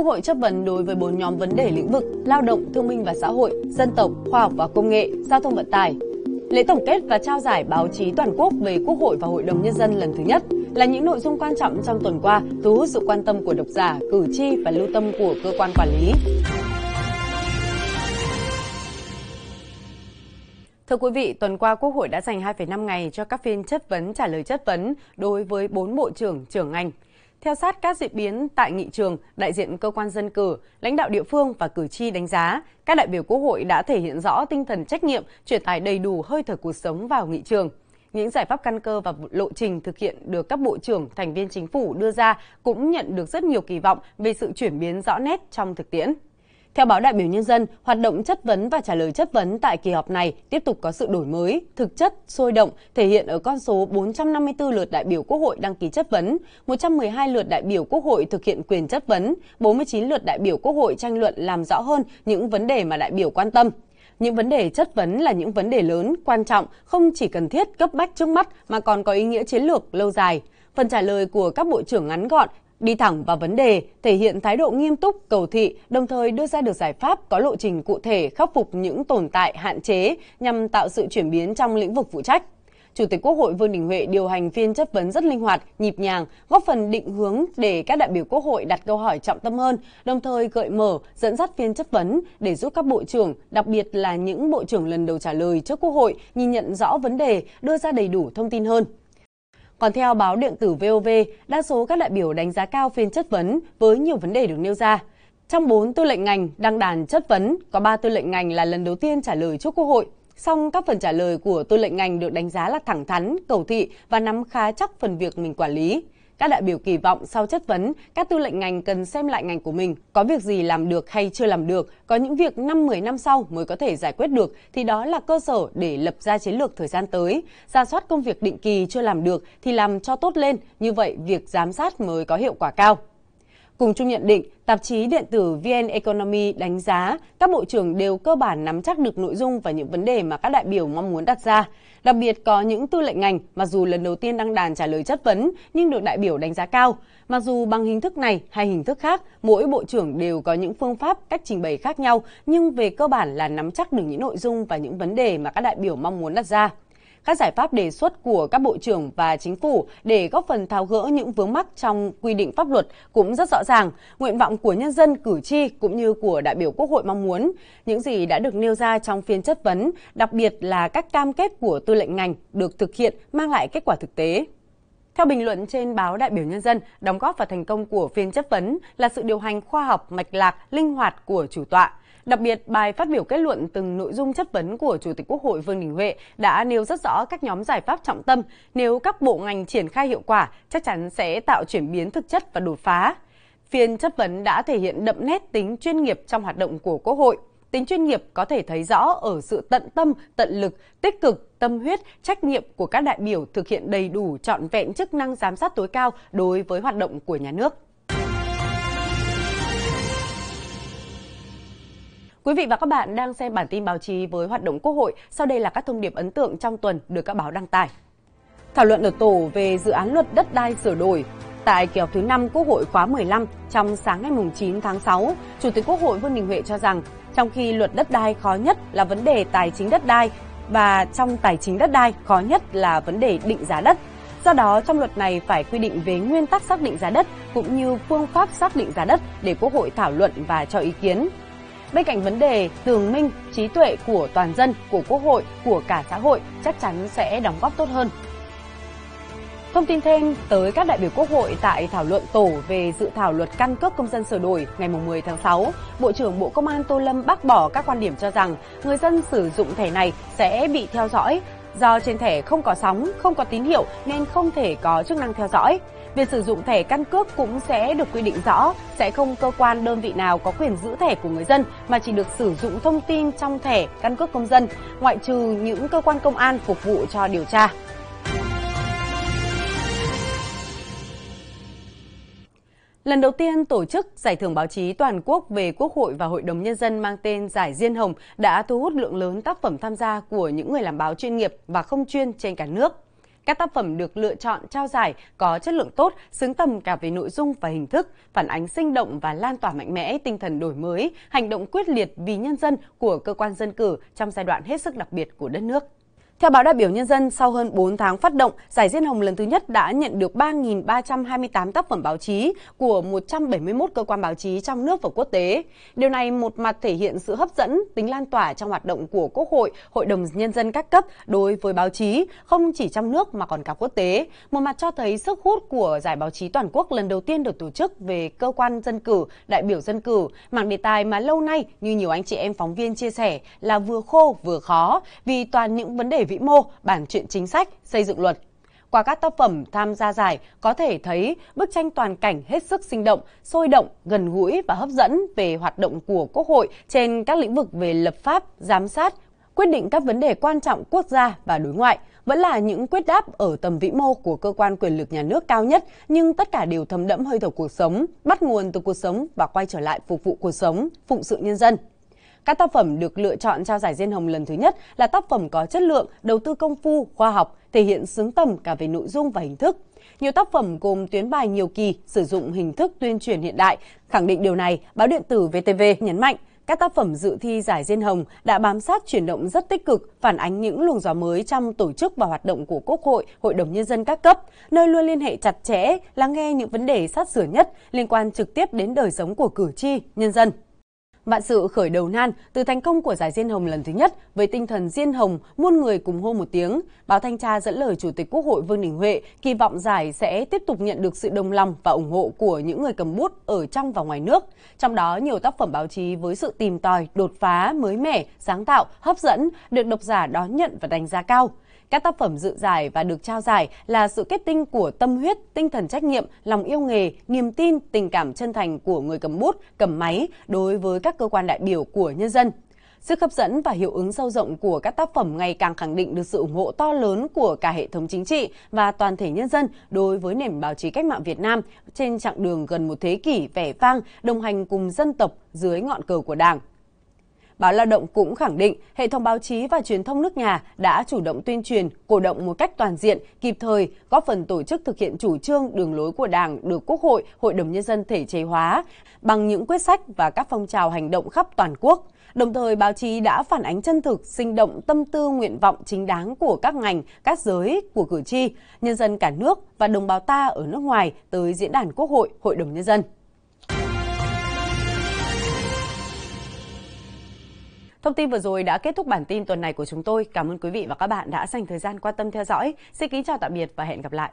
Quốc hội chất vấn đối với bốn nhóm vấn đề lĩnh vực lao động, thương minh và xã hội, dân tộc, khoa học và công nghệ, giao thông vận tải. Lễ tổng kết và trao giải báo chí toàn quốc về Quốc hội và Hội đồng Nhân dân lần thứ nhất là những nội dung quan trọng trong tuần qua, thu hút sự quan tâm của độc giả, cử tri và lưu tâm của cơ quan quản lý. Thưa quý vị, tuần qua Quốc hội đã dành 2,5 ngày cho các phiên chất vấn trả lời chất vấn đối với 4 bộ trưởng trưởng ngành. Theo sát các diễn biến tại nghị trường, đại diện cơ quan dân cử, lãnh đạo địa phương và cử tri đánh giá, các đại biểu Quốc hội đã thể hiện rõ tinh thần trách nhiệm, truyền tải đầy đủ hơi thở cuộc sống vào nghị trường. Những giải pháp căn cơ và lộ trình thực hiện được các bộ trưởng, thành viên chính phủ đưa ra cũng nhận được rất nhiều kỳ vọng về sự chuyển biến rõ nét trong thực tiễn. Theo báo đại biểu nhân dân, hoạt động chất vấn và trả lời chất vấn tại kỳ họp này tiếp tục có sự đổi mới, thực chất, sôi động, thể hiện ở con số 454 lượt đại biểu Quốc hội đăng ký chất vấn, 112 lượt đại biểu Quốc hội thực hiện quyền chất vấn, 49 lượt đại biểu Quốc hội tranh luận làm rõ hơn những vấn đề mà đại biểu quan tâm. Những vấn đề chất vấn là những vấn đề lớn, quan trọng, không chỉ cần thiết cấp bách trước mắt mà còn có ý nghĩa chiến lược lâu dài. Phần trả lời của các bộ trưởng ngắn gọn, đi thẳng vào vấn đề, thể hiện thái độ nghiêm túc, cầu thị, đồng thời đưa ra được giải pháp có lộ trình cụ thể khắc phục những tồn tại, hạn chế nhằm tạo sự chuyển biến trong lĩnh vực phụ trách. Chủ tịch Quốc hội Vương Đình Huệ điều hành phiên chất vấn rất linh hoạt, nhịp nhàng, góp phần định hướng để các đại biểu Quốc hội đặt câu hỏi trọng tâm hơn, đồng thời gợi mở, dẫn dắt phiên chất vấn để giúp các bộ trưởng, đặc biệt là những bộ trưởng lần đầu trả lời trước Quốc hội, nhìn nhận rõ vấn đề, đưa ra đầy đủ thông tin hơn. Còn theo báo điện tử VOV, đa số các đại biểu đánh giá cao phiên chất vấn với nhiều vấn đề được nêu ra. Trong 4 tư lệnh ngành đăng đàn chất vấn, có 3 tư lệnh ngành là lần đầu tiên trả lời trước Quốc hội. Song các phần trả lời của tư lệnh ngành được đánh giá là thẳng thắn, cầu thị và nắm khá chắc phần việc mình quản lý. Các đại biểu kỳ vọng sau chất vấn, các tư lệnh ngành cần xem lại ngành của mình, có việc gì làm được hay chưa làm được, có những việc 5-10 năm sau mới có thể giải quyết được thì đó là cơ sở để lập ra chiến lược thời gian tới. Ra soát công việc định kỳ chưa làm được thì làm cho tốt lên, như vậy việc giám sát mới có hiệu quả cao. Cùng chung nhận định, tạp chí điện tử VN Economy đánh giá các bộ trưởng đều cơ bản nắm chắc được nội dung và những vấn đề mà các đại biểu mong muốn đặt ra. Đặc biệt có những tư lệnh ngành mặc dù lần đầu tiên đăng đàn trả lời chất vấn nhưng được đại biểu đánh giá cao. Mặc dù bằng hình thức này hay hình thức khác, mỗi bộ trưởng đều có những phương pháp, cách trình bày khác nhau nhưng về cơ bản là nắm chắc được những nội dung và những vấn đề mà các đại biểu mong muốn đặt ra các giải pháp đề xuất của các bộ trưởng và chính phủ để góp phần tháo gỡ những vướng mắc trong quy định pháp luật cũng rất rõ ràng. Nguyện vọng của nhân dân, cử tri cũng như của đại biểu Quốc hội mong muốn những gì đã được nêu ra trong phiên chất vấn, đặc biệt là các cam kết của tư lệnh ngành được thực hiện mang lại kết quả thực tế. Theo bình luận trên báo Đại biểu Nhân dân, đóng góp vào thành công của phiên chất vấn là sự điều hành khoa học, mạch lạc, linh hoạt của chủ tọa. Đặc biệt, bài phát biểu kết luận từng nội dung chất vấn của Chủ tịch Quốc hội Vương Đình Huệ đã nêu rất rõ các nhóm giải pháp trọng tâm. Nếu các bộ ngành triển khai hiệu quả, chắc chắn sẽ tạo chuyển biến thực chất và đột phá. Phiên chất vấn đã thể hiện đậm nét tính chuyên nghiệp trong hoạt động của Quốc hội. Tính chuyên nghiệp có thể thấy rõ ở sự tận tâm, tận lực, tích cực, tâm huyết, trách nhiệm của các đại biểu thực hiện đầy đủ trọn vẹn chức năng giám sát tối cao đối với hoạt động của nhà nước. Quý vị và các bạn đang xem bản tin báo chí với hoạt động Quốc hội. Sau đây là các thông điệp ấn tượng trong tuần được các báo đăng tải. Thảo luận ở tổ về dự án luật đất đai sửa đổi. Tại kỳ họp thứ 5 Quốc hội khóa 15 trong sáng ngày 9 tháng 6, Chủ tịch Quốc hội Vương Đình Huệ cho rằng trong khi luật đất đai khó nhất là vấn đề tài chính đất đai và trong tài chính đất đai khó nhất là vấn đề định giá đất. Do đó, trong luật này phải quy định về nguyên tắc xác định giá đất cũng như phương pháp xác định giá đất để Quốc hội thảo luận và cho ý kiến. Bên cạnh vấn đề tường minh trí tuệ của toàn dân, của Quốc hội, của cả xã hội chắc chắn sẽ đóng góp tốt hơn. Thông tin thêm tới các đại biểu Quốc hội tại thảo luận tổ về dự thảo luật căn cước công dân sửa đổi ngày 10 tháng 6, Bộ trưởng Bộ Công an Tô Lâm bác bỏ các quan điểm cho rằng người dân sử dụng thẻ này sẽ bị theo dõi do trên thẻ không có sóng, không có tín hiệu nên không thể có chức năng theo dõi. Việc sử dụng thẻ căn cước cũng sẽ được quy định rõ, sẽ không cơ quan đơn vị nào có quyền giữ thẻ của người dân mà chỉ được sử dụng thông tin trong thẻ căn cước công dân, ngoại trừ những cơ quan công an phục vụ cho điều tra. Lần đầu tiên tổ chức giải thưởng báo chí toàn quốc về Quốc hội và Hội đồng Nhân dân mang tên Giải Diên Hồng đã thu hút lượng lớn tác phẩm tham gia của những người làm báo chuyên nghiệp và không chuyên trên cả nước. Các tác phẩm được lựa chọn trao giải có chất lượng tốt, xứng tầm cả về nội dung và hình thức, phản ánh sinh động và lan tỏa mạnh mẽ tinh thần đổi mới, hành động quyết liệt vì nhân dân của cơ quan dân cử trong giai đoạn hết sức đặc biệt của đất nước. Theo báo đại biểu nhân dân, sau hơn 4 tháng phát động, giải Diên Hồng lần thứ nhất đã nhận được 3.328 tác phẩm báo chí của 171 cơ quan báo chí trong nước và quốc tế. Điều này một mặt thể hiện sự hấp dẫn, tính lan tỏa trong hoạt động của Quốc hội, Hội đồng Nhân dân các cấp đối với báo chí, không chỉ trong nước mà còn cả quốc tế. Một mặt cho thấy sức hút của giải báo chí toàn quốc lần đầu tiên được tổ chức về cơ quan dân cử, đại biểu dân cử, mảng đề tài mà lâu nay như nhiều anh chị em phóng viên chia sẻ là vừa khô vừa khó vì toàn những vấn đề vĩ mô, bản chuyện chính sách, xây dựng luật. Qua các tác phẩm tham gia giải có thể thấy bức tranh toàn cảnh hết sức sinh động, sôi động, gần gũi và hấp dẫn về hoạt động của Quốc hội trên các lĩnh vực về lập pháp, giám sát, quyết định các vấn đề quan trọng quốc gia và đối ngoại vẫn là những quyết đáp ở tầm vĩ mô của cơ quan quyền lực nhà nước cao nhất, nhưng tất cả đều thấm đẫm hơi thở cuộc sống, bắt nguồn từ cuộc sống và quay trở lại phục vụ cuộc sống, phụng sự nhân dân. Các tác phẩm được lựa chọn trao giải Diên Hồng lần thứ nhất là tác phẩm có chất lượng, đầu tư công phu, khoa học, thể hiện xứng tầm cả về nội dung và hình thức. Nhiều tác phẩm gồm tuyến bài nhiều kỳ, sử dụng hình thức tuyên truyền hiện đại. Khẳng định điều này, báo điện tử VTV nhấn mạnh các tác phẩm dự thi giải Diên Hồng đã bám sát chuyển động rất tích cực, phản ánh những luồng gió mới trong tổ chức và hoạt động của Quốc hội, Hội đồng Nhân dân các cấp, nơi luôn liên hệ chặt chẽ, lắng nghe những vấn đề sát sửa nhất liên quan trực tiếp đến đời sống của cử tri, nhân dân. Vạn sự khởi đầu nan từ thành công của giải Diên Hồng lần thứ nhất với tinh thần Diên Hồng muôn người cùng hô một tiếng. Báo Thanh tra dẫn lời Chủ tịch Quốc hội Vương Đình Huệ kỳ vọng giải sẽ tiếp tục nhận được sự đồng lòng và ủng hộ của những người cầm bút ở trong và ngoài nước. Trong đó nhiều tác phẩm báo chí với sự tìm tòi, đột phá, mới mẻ, sáng tạo, hấp dẫn được độc giả đón nhận và đánh giá cao. Các tác phẩm dự giải và được trao giải là sự kết tinh của tâm huyết, tinh thần trách nhiệm, lòng yêu nghề, niềm tin, tình cảm chân thành của người cầm bút, cầm máy đối với các cơ quan đại biểu của nhân dân. Sức hấp dẫn và hiệu ứng sâu rộng của các tác phẩm ngày càng khẳng định được sự ủng hộ to lớn của cả hệ thống chính trị và toàn thể nhân dân đối với nền báo chí cách mạng Việt Nam trên chặng đường gần một thế kỷ vẻ vang đồng hành cùng dân tộc dưới ngọn cờ của Đảng. Báo Lao động cũng khẳng định hệ thống báo chí và truyền thông nước nhà đã chủ động tuyên truyền, cổ động một cách toàn diện, kịp thời, góp phần tổ chức thực hiện chủ trương đường lối của Đảng được Quốc hội, Hội đồng Nhân dân thể chế hóa bằng những quyết sách và các phong trào hành động khắp toàn quốc. Đồng thời, báo chí đã phản ánh chân thực, sinh động tâm tư nguyện vọng chính đáng của các ngành, các giới, của cử tri, nhân dân cả nước và đồng bào ta ở nước ngoài tới Diễn đàn Quốc hội, Hội đồng Nhân dân. Thông tin vừa rồi đã kết thúc bản tin tuần này của chúng tôi. Cảm ơn quý vị và các bạn đã dành thời gian quan tâm theo dõi. Xin kính chào tạm biệt và hẹn gặp lại.